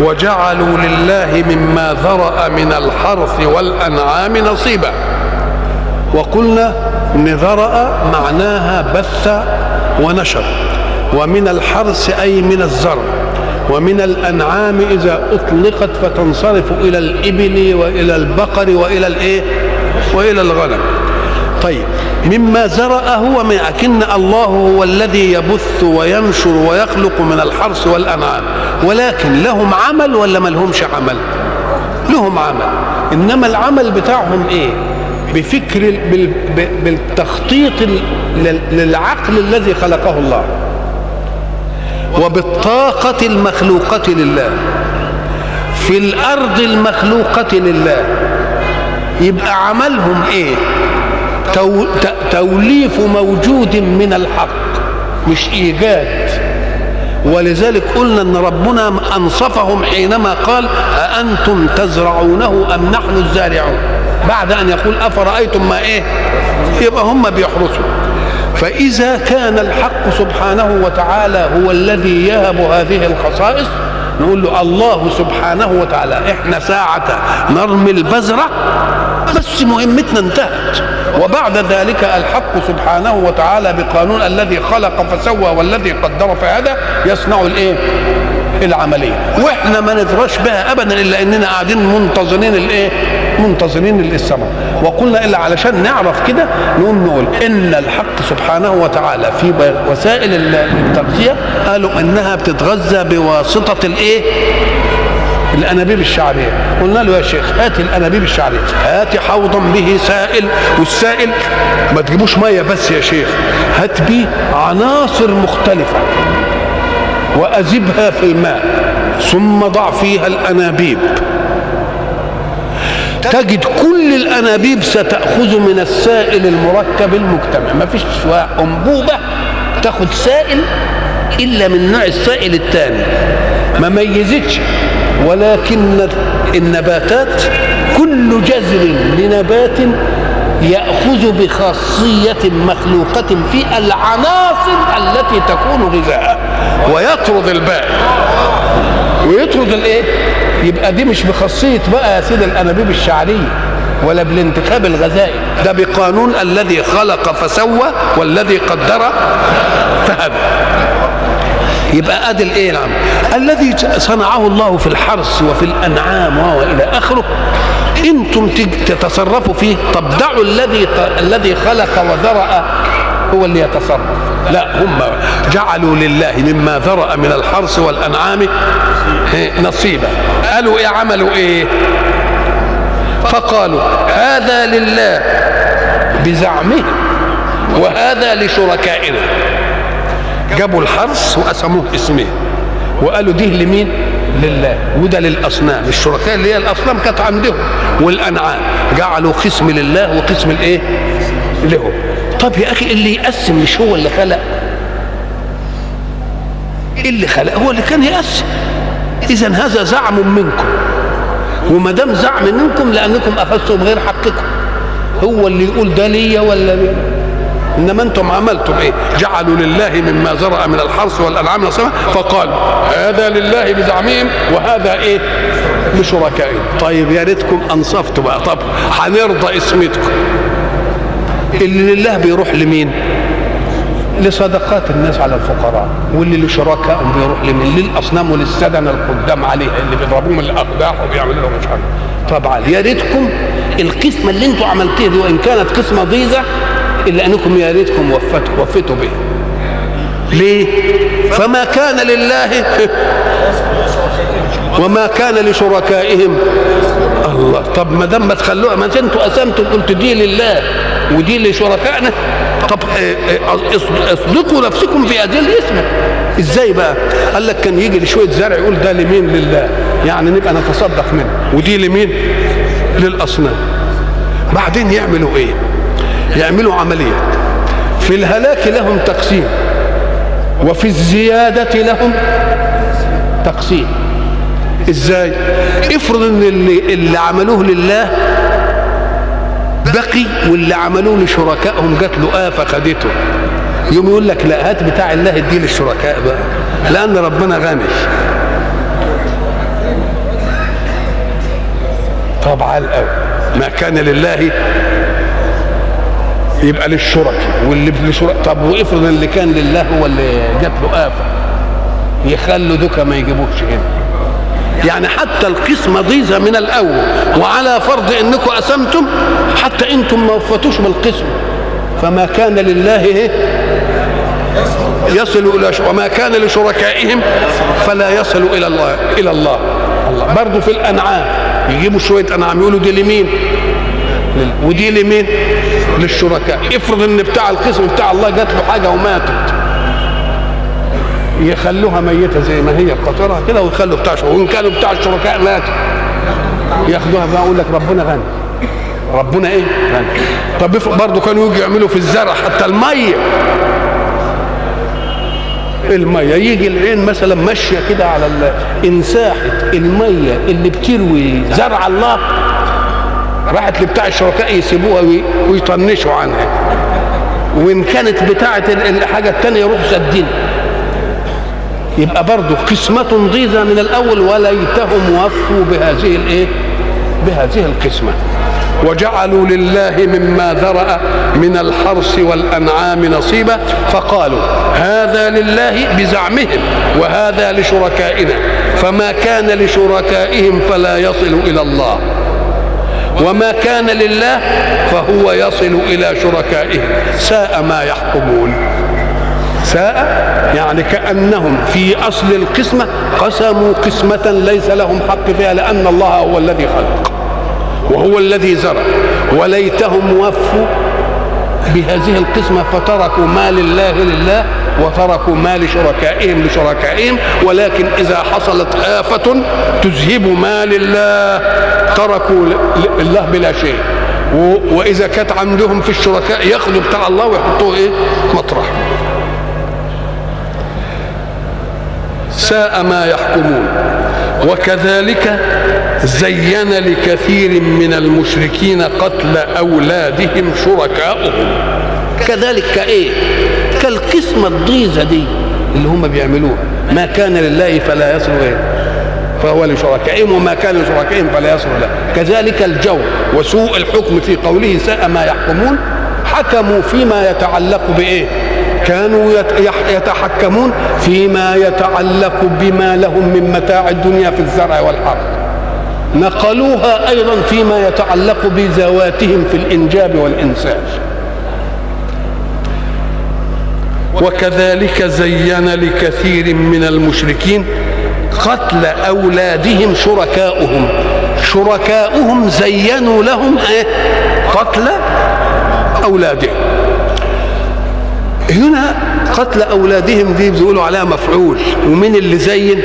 وجعلوا لله مما ذرأ من الحرث والأنعام نصيبا. وقلنا إن ذرأ معناها بث ونشر. ومن الحرث أي من الزرع. ومن الأنعام إذا أطلقت فتنصرف إلى الإبل وإلى البقر وإلى الإيه؟ وإلى الغنم. طيب. مما زرأ هو من أكن الله هو الذي يبث وينشر ويخلق من الحرث والأنعام. ولكن لهم عمل ولا ما لهمش عمل؟ لهم عمل. إنما العمل بتاعهم إيه؟ بفكر بالتخطيط للعقل الذي خلقه الله. وبالطاقة المخلوقة لله. في الأرض المخلوقة لله. يبقى عملهم إيه؟ توليف موجود من الحق مش إيجاد. ولذلك قلنا إن ربنا أنصفهم حينما قال أأنتم تزرعونه أم نحن الزارعون؟ بعد أن يقول أفرأيتم ما إيه؟ يبقى هم بيحرسوا. فإذا كان الحق سبحانه وتعالى هو الذي يهب هذه الخصائص نقول له الله سبحانه وتعالى إحنا ساعة نرمي البذرة بس مهمتنا انتهت. وبعد ذلك الحق سبحانه وتعالى بقانون الذي خلق فسوى والذي قدر فهدى يصنع الايه؟ العملية. وإحنا ما ندرش بها ابدا الا اننا قاعدين منتظرين الايه؟ منتظرين السماء وقلنا الا علشان نعرف كده نقوم نقول إن الحق سبحانه وتعالى في وسائل التغذية قالوا إنها بتتغذى بواسطة الإيه؟ الأنابيب الشعريه قلنا له يا شيخ هات الأنابيب الشعريه هات حوضا به سائل والسائل ما تجيبوش مية بس يا شيخ. هات بيه عناصر مختلفة وأذبها في الماء ثم ضع فيها الأنابيب. تجد كل الأنابيب ستأخذ من السائل المركب المجتمع. ما فيش أنبوبة تاخد سائل إلا من نوع السائل الثاني ما ميزتش. ولكن النباتات كل جذر لنبات يأخذ بخاصية مخلوقة في العناصر التي تكون غذاء. ويطرد الباقي ويطرد الإيه؟ يبقى دي مش بخاصية بقى يا سيدي الأنابيب الشعرية ولا بالانتخاب الغذائي. ده بقانون الذي خلق فسوى والذي قدر فهدى. يبقى ادي الايه نعم الذي صنعه الله في الحرث وفي الأنعام والى آخره. أنتم تتصرفوا فيه. طب دعوا الذي الذي خلق وذرأ هو اللي يتصرف. لا هم جعلوا لله مما ذرأ من الحرث والأنعام. نصيبا. قالوا إيه عملوا إيه؟ فقالوا هذا لله بزعمه وهذا لشركائنا. جابوا الحرث وقسموه اسمين وقالوا دي لمين؟ لله. وده للأصنام. الشركاء اللي هي الأصنام كانت عندهم. والأنعام. جعلوا قسم لله وقسم الإيه؟ لهم. طب يا أخي اللي يقسم مش هو اللي خلق؟ اللي خلق هو اللي كان يقسم. اذا هذا زعم منكم. وما دام زعم منكم لأنكم أخذتم غير حقكم. هو اللي يقول ده ليا ولا لي إنما أنتم عملتم إيه؟ جعلوا لله مما زرع من الحرث والأنعام نصيبا فقال هذا لله بزعمهم وهذا إيه؟ لشركائهم. طيب يا ريتكم أنصفتوا بقى. طب هنرضى اسمتكم. اللي لله بيروح لمين؟ لصدقات الناس على الفقراء واللي لشركائهم بيروح لمين؟ للأصنام وللسدن القدام عليها اللي بيضربوهم الاقداح وبيعملوا لهم مش عارف. طبعا يا ريتكم القسمة اللي أنتم عملتوها دي وإن كانت قسمة ضيزة إلا أنكم يا ريتكم وفتوا وفتوا به. ليه؟ فما كان لله وما كان لشركائهم. الله طب ما دام ما تخلوها ما أنتوا قسمتوا قلت دي لله ودي لشركائنا طب اصدقوا نفسكم في هذه الاسم. إزاي بقى؟ قال لك كان يجي لشويه زرع يقول ده لمين؟ لله. يعني نبقى نتصدق منه. ودي لمين؟ للأصنام. بعدين يعملوا إيه؟ يعملوا عمليه في الهلاك لهم تقسيم وفي الزيادة لهم تقسيم. إزاي؟ افرض إن اللي, اللي عملوه لله بقي واللي عملوه لشركائهم جات له آفة خدته. يوم يقول لك لا هات بتاع الله اديه للشركاء بقى لأن ربنا غني. طبعا الأول ما كان لله يبقى للشركاء واللي للشركاء طب وافرض اللي كان لله هو اللي جات له آفة يخلوا دوكا ما يجيبوش هنا. يعني حتى القسمة ضيزة من الأول وعلى فرض أنكم قسمتم حتى أنتم ما وفتوش بالقسم فما كان لله إيه؟ يصل إلى وما كان لشركائهم فلا يصل إلى الله إلى الله. الله برضه في الأنعام يجيبوا شوية أنعام يقولوا دي لمين؟ ودي لمين للشركاء. افرض إن بتاع القسم بتاع الله جات له حاجة وماتت. يخلوها ميتة زي ما هي قطرها كده ويخلوا بتاع شركاء وإن كانوا بتاع الشركاء ماتوا. ياخدوها بقى يقول لك ربنا غني. ربنا إيه؟ غني. طب برضه كانوا يجوا يعملوا في الزرع حتى المية. المية يجي العين مثلا ماشية كده على انساحه المية اللي بتروي زرع الله. راحت لبتاع الشركاء يسيبوها ويطنشوا عنها. وإن كانت بتاعة الحاجة الثانية يروحوا سدين يبقى برضه قسمة ضيزة من الأول وليتهم وفوا بهذه الإيه؟ بهذه القسمة. وجعلوا لله مما ذرأ من الحرث والأنعام نصيبا فقالوا هذا لله بزعمهم وهذا لشركائنا. فما كان لشركائهم فلا يصل إلى الله. وما كان لله فهو يصل إلى شركائهم ساء ما يحكمون. ساء يعني كأنهم في أصل القسمة قسموا قسمة ليس لهم حق فيها لأن الله هو الذي خلق وهو الذي زرع. وليتهم وفوا بهذه القسمة فتركوا ما لله لله وتركوا ما لشركائهم لشركائهم ولكن إذا حصلت آفة تذهب ما لله. تركوا الله بلا شيء. وإذا كانت عندهم في الشركاء ياخذوا بتاع الله ويحطوه إيه؟ مطرح. ساء ما يحكمون. وكذلك زين لكثير من المشركين قتل أولادهم شركاؤهم. كذلك كايه كالقسمة الضيزة دي اللي هم بيعملوها. ما كان لله فلا يصل اليه فهو لشركائهم وما كان لشركائهم فلا يصل له. كذلك الجور وسوء الحكم في قوله ساء ما يحكمون حكموا فيما يتعلق بإيه؟ كانوا يتحكمون فيما يتعلق بما لهم من متاع الدنيا في الزرع والحرث. نقلوها أيضا فيما يتعلق بذواتهم في الإنجاب والانسان وكذلك زين لكثير من المشركين قتل أولادهم شركاؤهم. شركاؤهم زينوا لهم إيه؟ قتل أولادهم. هنا قتل أولادهم دي بيقولوا عليها مفعول. ومن اللي زين؟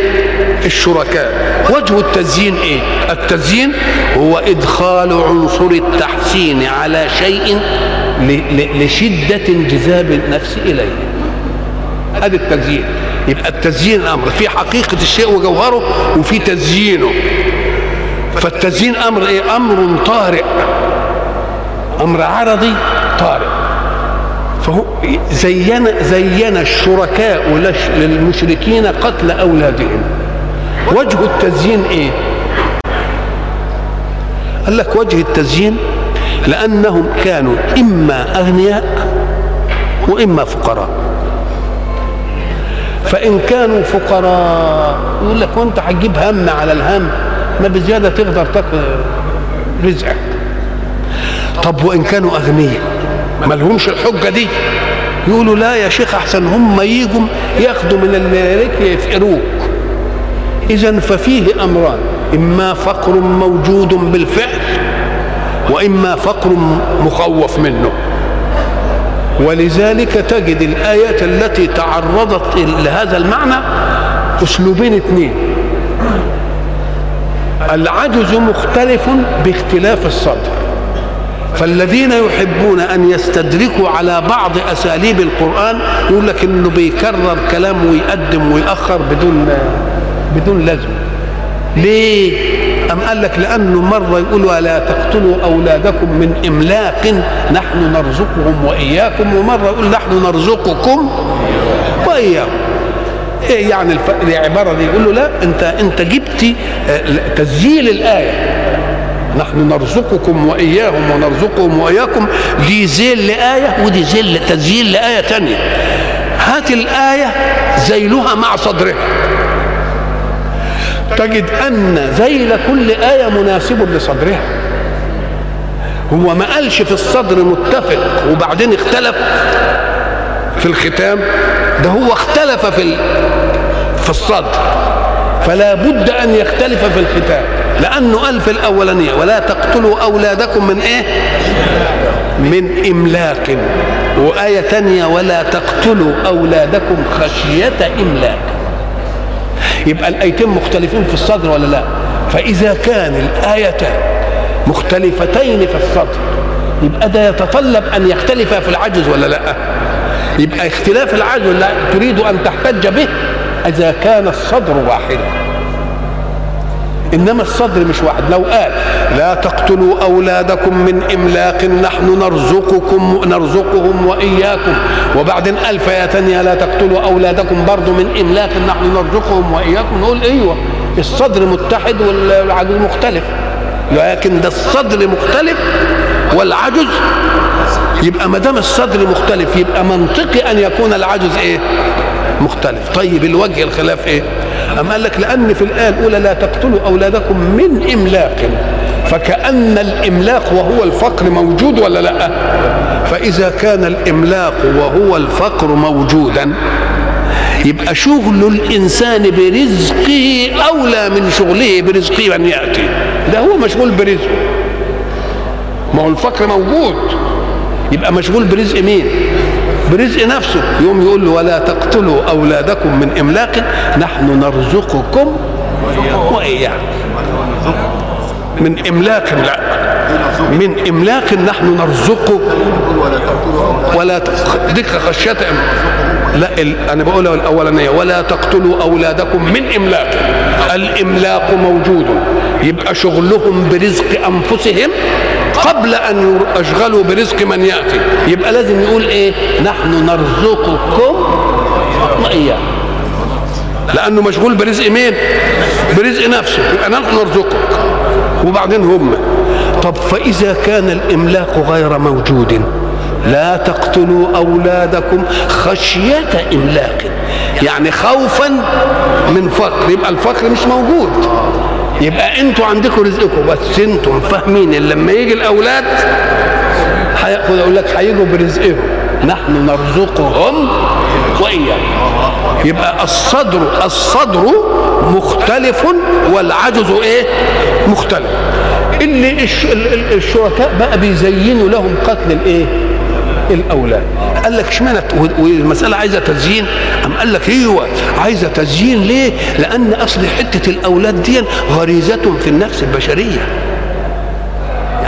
الشركاء. وجه التزيين إيه؟ التزيين هو إدخال عنصر التحسين على شيء لشدة انجذاب النفس إليه. هذا التزيين. يبقى التزيين أمر. في حقيقة الشيء وجوهره وفي تزيينه. فالتزيين أمر إيه؟ أمر طارئ. أمر عرضي طارئ. فهو زين زين الشركاء للمشركين قتل أولادهم. وجه التزيين إيه؟ قال لك وجه التزيين لأنهم كانوا إما أغنياء وإما فقراء. فإن كانوا فقراء. يقول لك وأنت هتجيب هم على الهم ما بزيادة تقدر تاكل رزقك. طب وإن كانوا أغنياء؟ ما لهمش الحجة دي. يقولوا لا يا شيخ أحسن هم يجوا ياخدوا من الملك يفقروك. اذا ففيه أمران إما فقر موجود بالفعل وإما فقر مخوف منه. ولذلك تجد الآيات التي تعرضت لهذا المعنى أسلوبين اثنين. العجز مختلف باختلاف الصدر. فالذين يحبون أن يستدركوا على بعض أساليب القرآن يقول لك إنه بيكرر كلام ويقدم ويأخر بدون بدون لازمه ليه؟ أم قال لك لأنه مرة يقول ولا تقتلوا أولادكم من إملاق نحن نرزقهم وإياكم ومرة يقول نحن نرزقكم وإياكم. إيه يعني الف... العبارة دي؟ يقول له لا أنت أنت جبتي تسجيل الآية. نحن نرزقكم وإياهم ونرزقهم وإياكم. دي زيل لآية ودي زيل تسجيل لآية ثانية هات الآية زيلها مع صدرها. تجد أن ذيل كل آية مناسب لصدرها. هو ما قالش في الصدر متفق وبعدين اختلف في الختام. ده هو اختلف في في الصدر. فلا بد أن يختلف في الختام. لأنه قال في الأولانية ولا تقتلوا أولادكم من إيه؟ من إملاق. وآية تانية ولا تقتلوا أولادكم خشية إملاق. يبقى الآيتين مختلفين في الصدر ولا لا؟ فإذا كان الايتان مختلفتين في الصدر يبقى ده يتطلب أن يختلفا في العجز ولا لا؟ يبقى اختلاف العجز لا تريد أن تحتج به؟ إذا كان الصدر واحدا. إنما الصدر مش واحد. لو قال لا تقتلوا أولادكم من إملاق نحن نرزقكم نرزقهم وإياكم وبعدين قال فيا تانية لا تقتلوا أولادكم برضو من إملاق نحن نرزقهم وإياكم نقول أيوه الصدر متحد والعجز مختلف. لكن ده الصدر مختلف والعجز يبقى ما دام الصدر مختلف يبقى منطقي أن يكون العجز إيه؟ مختلف. طيب الوجه الخلاف إيه؟ أم قال لك لأن في الآية الأولى لا تقتلوا أولادكم من إملاق فكأن الإملاق وهو الفقر موجود ولا لا؟ فإذا كان الإملاق وهو الفقر موجودا يبقى شغل الإنسان برزقه أولى من شغله برزقه من يأتي. ده هو مشغول برزقه. ما هو الفقر موجود. يبقى مشغول برزق مين؟ برزق نفسه. يوم يقول له ولا تقتلوا أولادكم من إملاق نحن نرزقكم وإياكم. من إملاق لا. من إملاق نحن نرزقه ولا ديك خشية لا أنا بقول الاولانيه ولا تقتلوا أولادكم من إملاق. الإملاق موجود. يبقى شغلهم برزق أنفسهم قبل أن يشغلوا برزق من يأتي. يبقى لازم يقول إيه؟ نحن نرزقكم واياكم لأنه مشغول برزق مين؟ برزق نفسه. يبقى نحن نرزقك. وبعدين هم. طب فإذا كان الإملاق غير موجود لا تقتلوا أولادكم خشية إملاق. يعني خوفا من فقر. يبقى الفقر مش موجود. يبقى أنتوا عندكم رزقكم بس. أنتم فاهمين إن لما يجي الأولاد هياخد أقول لك هيجوا برزقهم. نحن نرزقهم واياكم يبقى الصدر الصدر مختلف والعجز إيه؟ مختلف. اللي الشركاء بقى بيزينوا لهم قتل الإيه؟ الاولاد قال لك اشمعنى والمسألة عايزة تزيين؟ أم قال لك أيوه عايزة تزيين ليه؟ لأن أصل حتة الأولاد دي غريزه في النفس البشرية.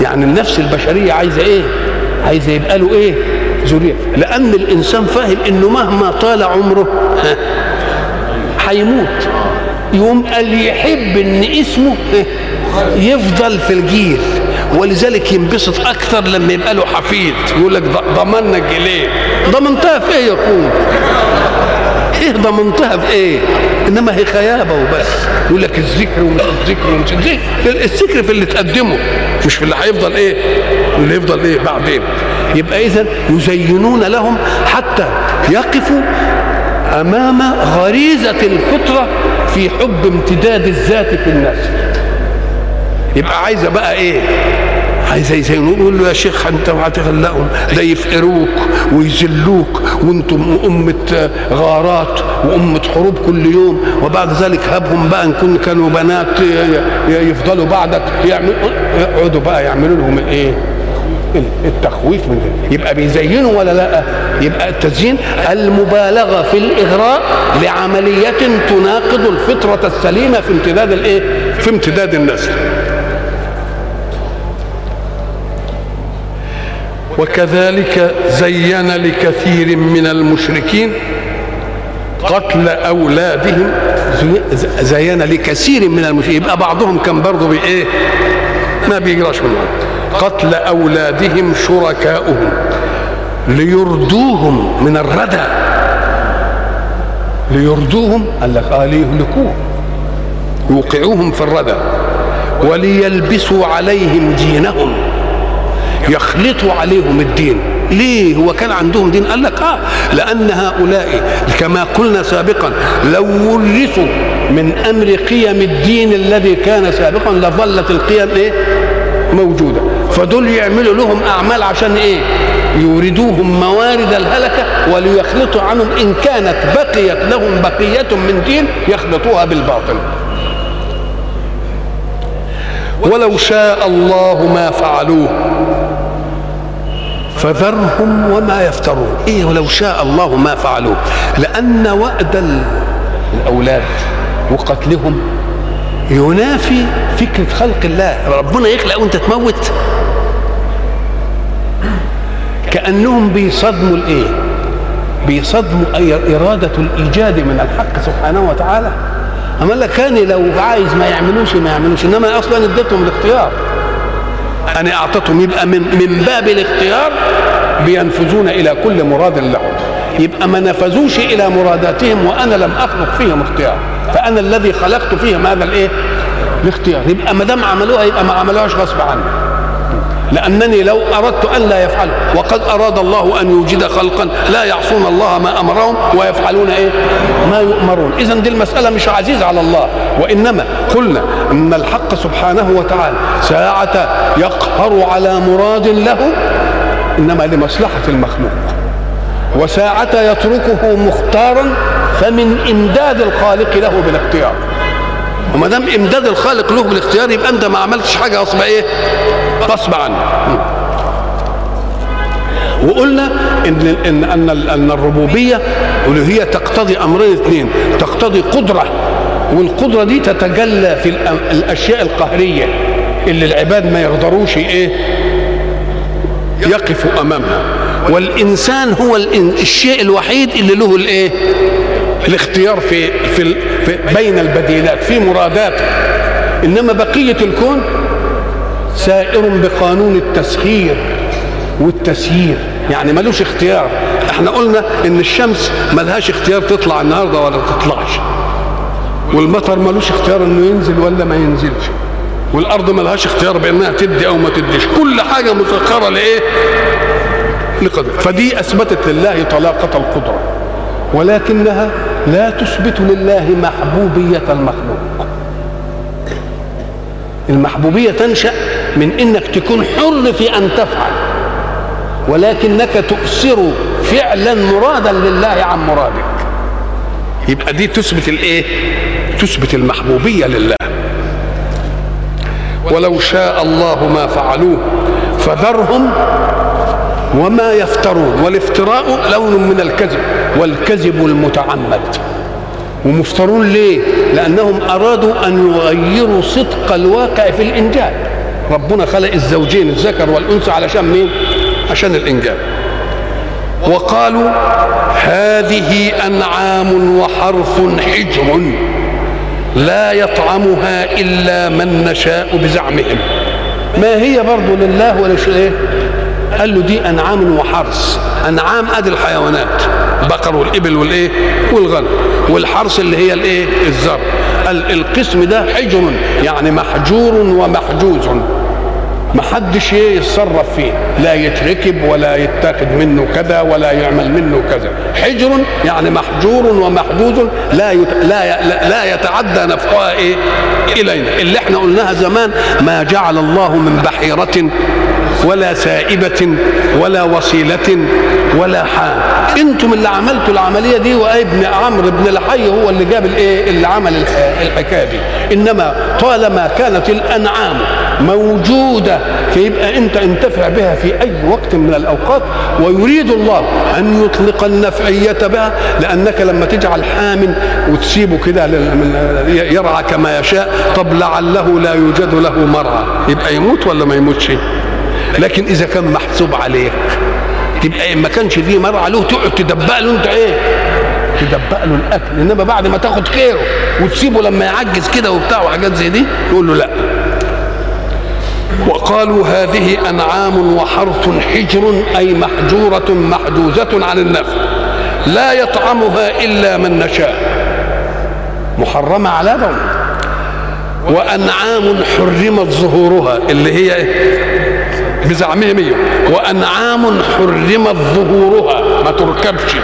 يعني النفس البشرية عايزة إيه؟ عايزة يبقى له إيه؟ ذرية. لأن الإنسان فاهم إنه مهما طال عمره هيموت. يقوم قال يحب إن اسمه يفضل في الجيل. ولذلك ينبسط أكثر لما يبقى له حفيد. يقول لك ضمننا الجيلين ضمنتها في إيه يقول إيه ضمنتها في إيه؟ إنما هي خيابة وبس. يقول لك الذكر ومش الذكر ومش الذكر. الذكر في اللي تقدمه مش في اللي هيفضل إيه؟ اللي يفضل إيه بعدين. يبقى إذا يزينون لهم حتى يقفوا أمام غريزة الفطرة في حب امتداد الذات في النفس يبقى عايزة بقى إيه؟ عايزه يزينوا يقول له يا شيخ أنت هتخلقهم ده يفقروك ويذلوك وأنتم أمة غارات وأمة حروب كل يوم وبعد ذلك هبهم بقى إن كن كانوا بنات يفضلوا بعدك يعملوا يقعدوا بقى يعملوا لهم الايه؟ التخويف من ده. يبقى بيزينوا ولا لأ؟ يبقى التزيين المبالغة في الإغراء لعملية تناقض الفطرة السليمة في امتداد الإيه؟ في امتداد النسل. وكذلك زين لكثير من المشركين قتل أولادهم. زين لكثير من المشركين. يبقى بعضهم كان برضه بايه ما بيجراش منهم. قتل أولادهم شركاؤهم ليردوهم من الردى. ليردوهم قال لك آه ليهلكوهم. يوقعوهم في الردى. وليلبسوا عليهم دينهم. يخلطوا عليهم الدين. ليه؟ هو كان عندهم دين؟ قال لك آه لأن هؤلاء كما قلنا سابقا لو ورثوا من أمر قيم الدين الذي كان سابقا لظلت القيم إيه؟ موجودة. فدول يعملوا لهم أعمال عشان إيه؟ يوردوهم موارد الهلكة وليخلطوا عنهم. إن كانت بقيت لهم بقية من دين يخلطوها بالباطل. ولو شاء الله ما فعلوه. فذرهم وما يفترون. إيه ولو شاء الله ما فعلوه لأن وأد الأولاد وقتلهم ينافي فكره خلق الله. ربنا يخلق وأنت تموت. كأنهم بيصدموا الإيه؟ بيصدموا أي إرادة الإيجاد من الحق سبحانه وتعالى. أما لك كان لو عايز ما يعملوش ما يعملوش. إنما أصلا اديتهم الاختيار. أنا أعطتهم يبقى من من باب الاختيار بينفذون إلى كل مراد لهم. يبقى ما نفذوش إلى مراداتهم وأنا لم أخلق فيهم اختيار. فأنا الذي خلقت فيهم هذا الإيه؟ الاختيار. يبقى ما دام عملوها يبقى ما عملوهاش غصب عني. لأنني لو أردت أن لا يفعلوا وقد أراد الله أن يوجد خلقا لا يعصون الله ما أمرهم ويفعلون إيه؟ ما يؤمرون. إذا دي المسألة مش عزيزة على الله وإنما قلنا أن الحق سبحانه وتعالى ساعة يقهر على مراد له إنما لمصلحة المخلوق وساعة يتركه مختارا فمن إمداد الخالق له بالاختيار. وما دام إمداد الخالق له بالاختيار يبقى أنت ما عملتش حاجة غصب إيه؟ غصب عنه. وقلنا إن ان أن أن الربوبية الالوهيه تقتضي أمرين اثنين، تقتضي قدرة والقدرة دي تتجلى في الأشياء القهرية اللي العباد ما يقدروش إيه؟ يقفوا أمامها والإنسان هو الشيء الوحيد اللي له الإيه؟ الاختيار في في, بين البديلات في مراداته. إنما بقية الكون سائر بقانون التسخير والتسيير. يعني ملوش اختيار. إحنا قلنا إن الشمس ملهاش اختيار تطلع النهارده ولا تطلعش. والمطر ملوش اختيار إنه ينزل ولا ما ينزلش. والأرض ملهاش اختيار بإنها تدي أو ما تديش. كل حاجة مسخرة لإيه؟ لقدر فدي أثبتت لله طلاقة القدرة ولكنها لا تثبت لله محبوبية المخلوق. المحبوبية تنشأ من إنك تكون حر في أن تفعل ولكنك تؤثر فعلا مرادا لله عن مرادك. يبقى دي تثبت الإيه؟ تثبت المحبوبية لله. ولو شاء الله ما فعلوه فذرهم وما يفترون والافتراء لون من الكذب والكذب المتعمد. ومفترون ليه؟ لأنهم أرادوا أن يغيروا صدق الواقع في الإنجاب. ربنا خلق الزوجين الذكر والأنثى علشان مين؟ عشان الإنجاب. وقالوا هذه أنعام وحرث حجر لا يطعمها إلا من نشاء بزعمهم. ما هي برضو لله ولا شيء قال له دي أنعام وحرث أنعام أدي الحيوانات البقر والإبل والإيه؟ والغنم والحرث اللي هي الإيه؟ الزرع. القسم ده حجر يعني محجور ومحجوز. ما حدش يتصرف فيه لا يتركب ولا يتاخد منه كذا ولا يعمل منه كذا. حجر يعني محجور ومحجوز لا يت... لا ي... لا يتعدى نفعها إيه؟ إلينا. اللي إحنا قلناها زمان ما جعل الله من بحيرة ولا سائبة ولا وصيلة ولا حام أنتم اللي عملتوا العملية دي وابن عمرو بن الحي هو اللي جاب الإيه؟ اللي عمل الحكاية دي. إنما طالما كانت الأنعام موجودة فيبقى أنت انتفع بها في أي وقت من الأوقات. ويريد الله أن يطلق النفعية بها لأنك لما تجعل حام وتسيبه كده يرعى كما يشاء طب لعله لا يوجد له مرعى. يبقى يموت ولا ما يموتش؟ لكن إذا كان محسوب عليك تبقى ما كانش فيه مرعى له تقعد تدبق له أنت إيه؟ تدبق له الأكل. إنما بعد ما تاخد خيره وتسيبه لما يعجز كده وبتاع وحاجات زي دي تقول له لا. وقالوا هذه أنعام وحرث حجر أي محجورة محجوزة عن النفع لا يطعمها إلا من نشاء. محرمة على دون وأنعام حرمت ظهورها اللي هي إيه؟ بزعمهم إيه وأنعام حرمت ظهورها. ما تركبش.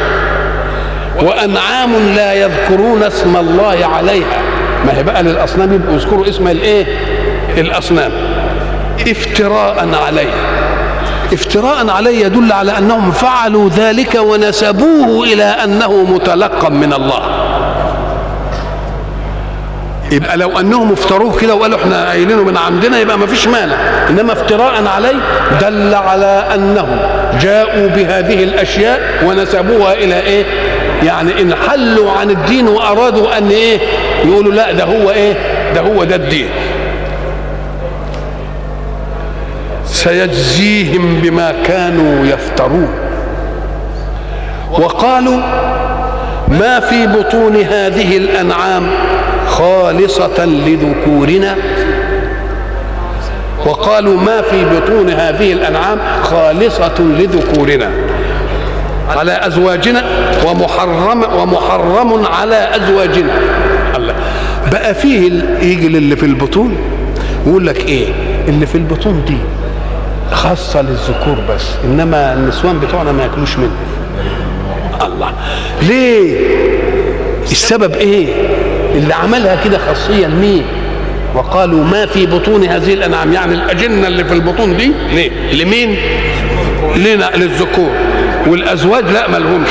وأنعام لا يذكرون اسم الله عليها. ما هي بقى للأصنام؟ يبقوا يذكروا اسم الإيه؟ الأصنام. افتراء عليه افتراء عليه يدل على أنهم فعلوا ذلك ونسبوه إلى أنه متلقى من الله. يبقى لو أنهم افتروه كده وقالوا إحنا قايلينه من عندنا يبقى ما فيش مانع. إنما افتراء عليه دل على أنهم جاءوا بهذه الأشياء ونسبوها إلى إيه؟ يعني انحلوا عن الدين وأرادوا أن إيه؟ يقولوا لا ده هو إيه؟ ده هو ده الدين. سيجزيهم بما كانوا يفترون. وقالوا ما في بطون هذه الأنعام خالصة لذكورنا. وقالوا ما في بطون هذه الأنعام خالصة لذكورنا. على أزواجنا ومحرم ومحرم على أزواجنا. الله. بقى فيه يجي اللي في البطون. يقول لك إيه؟ اللي في البطون دي خاصة للذكور بس. إنما النسوان بتوعنا ما ياكلوش منه الله. ليه؟ السبب إيه؟ اللي عملها كده خاصية لمين وقالوا ما في بطون هذه الأنعام. يعني الأجنة اللي في البطون دي ليه لمين؟ لنا للذكور. والأزواج لا ملهمش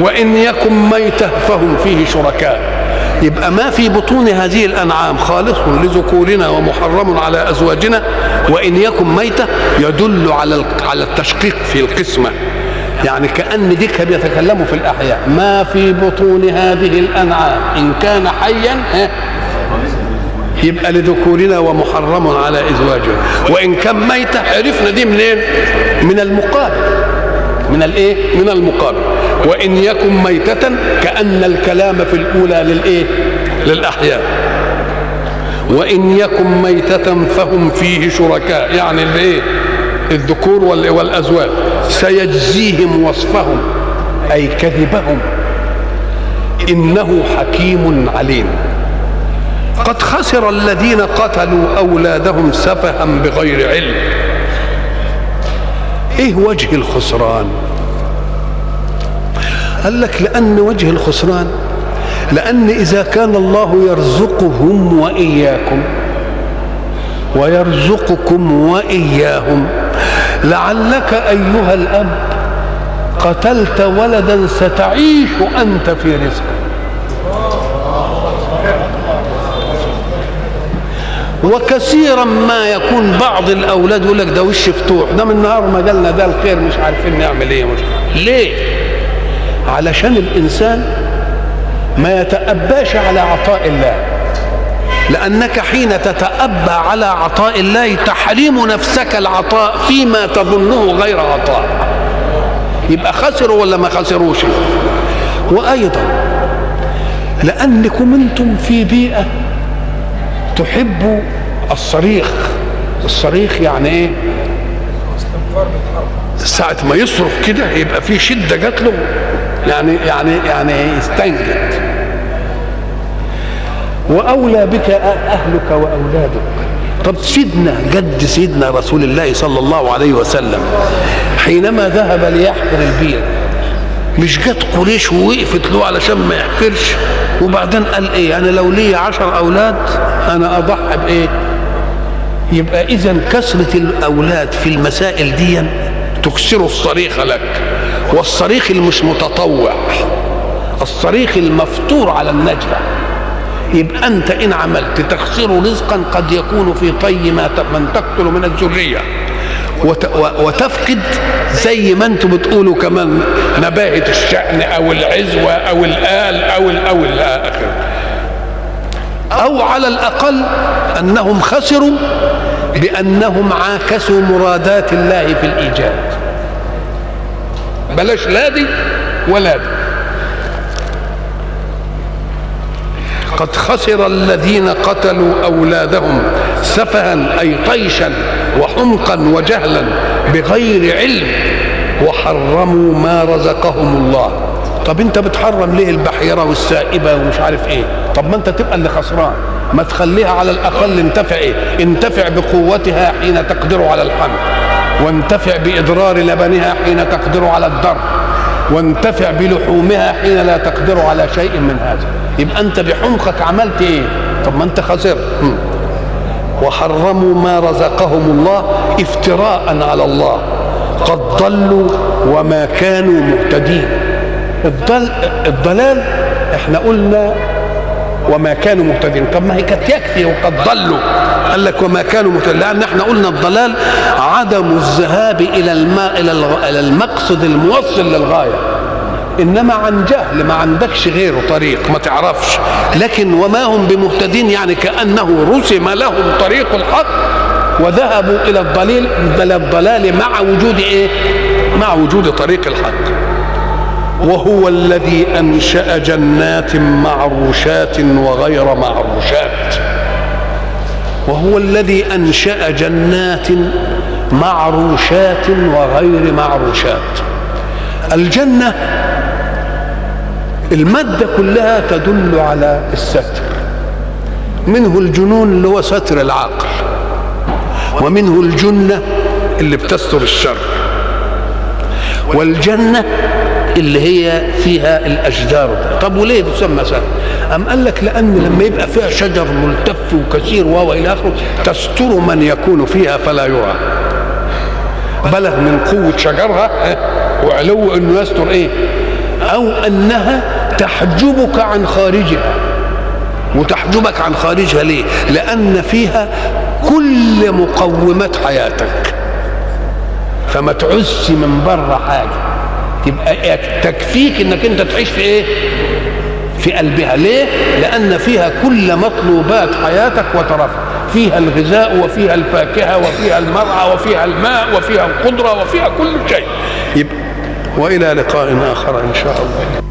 وإن يكن ميتة فهم فيه شركاء. يبقى ما في بطون هذه الأنعام خالص لذكورنا ومحرم على أزواجنا. وإن يكن ميتة يدل على على التشقيق في القسمة. يعني كأن ديك بيتكلموا في الأحياء. ما في بطون هذه الأنعام. إن كان حيا يبقى لذكورنا ومحرم على ازواجنا وإن كان ميتة عرفنا دي منين؟ من المقابل. من الإيه؟ من المقابل. وإن يكن ميتة كأن الكلام في الأولى للإيه؟ للأحياء. وإن يكن ميتة فهم فيه شركاء. يعني الإيه؟ الذكور والأزواج. سيجزيهم وصفهم أي كذبهم. إنه حكيم عليم. قد خسر الذين قتلوا أولادهم سفها بغير علم. إيه وجه الخسران؟ قال لك لأن وجه الخسران لأن إذا كان الله يرزقهم وإياكم ويرزقكم وإياهم لعلك أيها الأب قتلت ولدا ستعيش أنت في رزقه وكثيرا ما يكون بعض الأولاد يقول لك ده وش فتوح ده من نهار ما جالنا ده الخير مش عارفين نعمل إيه مش ليه؟ علشان الإنسان ما يتأباش على عطاء الله. لأنك حين تتأبى على عطاء الله تحرم نفسك العطاء فيما تظنه غير عطاء. يبقى خسروا ولا ما خسروش؟ وأيضا لأنكم أنتم في بيئة تحب الصريخ. الصريخ يعني إيه؟ ساعة ما يصرخ كده يبقى في شدة جات له. يعني يعني يعني يستنجد وأولى بك أهلك وأولادك. طب سيدنا جد سيدنا رسول الله صلى الله عليه وسلم حينما ذهب ليحفر البير مش جت قريش ووقفت له علشان ما يحفرش وبعدين قال إيه؟ أنا لو لي عشر أولاد أنا أضحي بإيه؟ يبقى إذا كثرة الأولاد في المسائل دي تكسر الصريخ لك والصريخ المش متطوع الصريخ المفطور على النجدة. يبقى أنت إن عملت. تخسر رزقا قد يكون في طي ما من تقتل من الذرية. وتفقد زي ما أنتم بتقولوا كمان نباهة الشأن أو العزوة أو الآل أو ال أو الآخر. أو على الأقل أنهم خسروا بأنهم عاكسوا مرادات الله في الإيجاد. بلاش لا دي ولا دي. قد خسر الذين قتلوا أولادهم سفها أي طيشا وحمقا وجهلا بغير علم وحرموا ما رزقهم الله. طب انت بتحرم ليه البحيرة والسائبة ومش عارف إيه؟ طب ما انت تبقى اللي خسران. ما تخليها على الأقل انتفع إيه؟ انتفع بقوتها حين تقدر على الحمل. وانتفع بإضرار لبنها حين تقدر على الضرب. وانتفع بلحومها حين لا تقدر على شيء من هذا. يبقى أنت بحمقك عملت إيه؟ طب ما أنت خسرت وحرموا ما رزقهم الله افتراء على الله. قد ضلوا وما كانوا مهتدين. الضل الضلال إحنا قلنا وما كانوا مهتدين. طب ما هي كانت يكفي وقد ضلوا. قال لك وما كانوا مهتدين. لأن إحنا قلنا الضلال عدم الذهاب إلى الماء إلى المقصد الموصل للغاية. إنما عن جهل ما عندكش غيره طريق ما تعرفش. لكن وما هم بمهتدين يعني كأنه رسم لهم طريق الحق وذهبوا إلى الضليل إلى الضلال مع وجود إيه؟ مع وجود طريق الحق. وهو الذي أنشأ جنات معروشات وغير معروشات. وهو الذي أنشأ جنات معروشات وغير معروشات. الجنة المادة كلها تدل على الستر. منه الجنون اللي هو ستر العقل ومنه الجنة اللي بتستر الشر والجنة اللي هي فيها الأشجار. طب وليه تسمى سنة أم قال لك لأن لما يبقى فيها شجر ملتف وكثير وهو إلى آخره تستر من يكون فيها فلا يرى. بلغ من قوة شجرها وعلو أنه يستر إيه؟ أو أنها تحجبك عن خارجها وتحجبك عن خارجها ليه؟ لأن فيها كل مقومات حياتك. فما تعس من بره حاجة. تبقى تكفيك إنك أنت تعيش في إيه؟ في قلبها. ليه؟ لأن فيها كل مطلوبات حياتك وترفها فيها الغذاء وفيها الفاكهة وفيها المرعى وفيها الماء وفيها القدرة وفيها كل شيء. يبقى وإلى لقاء آخر إن شاء الله.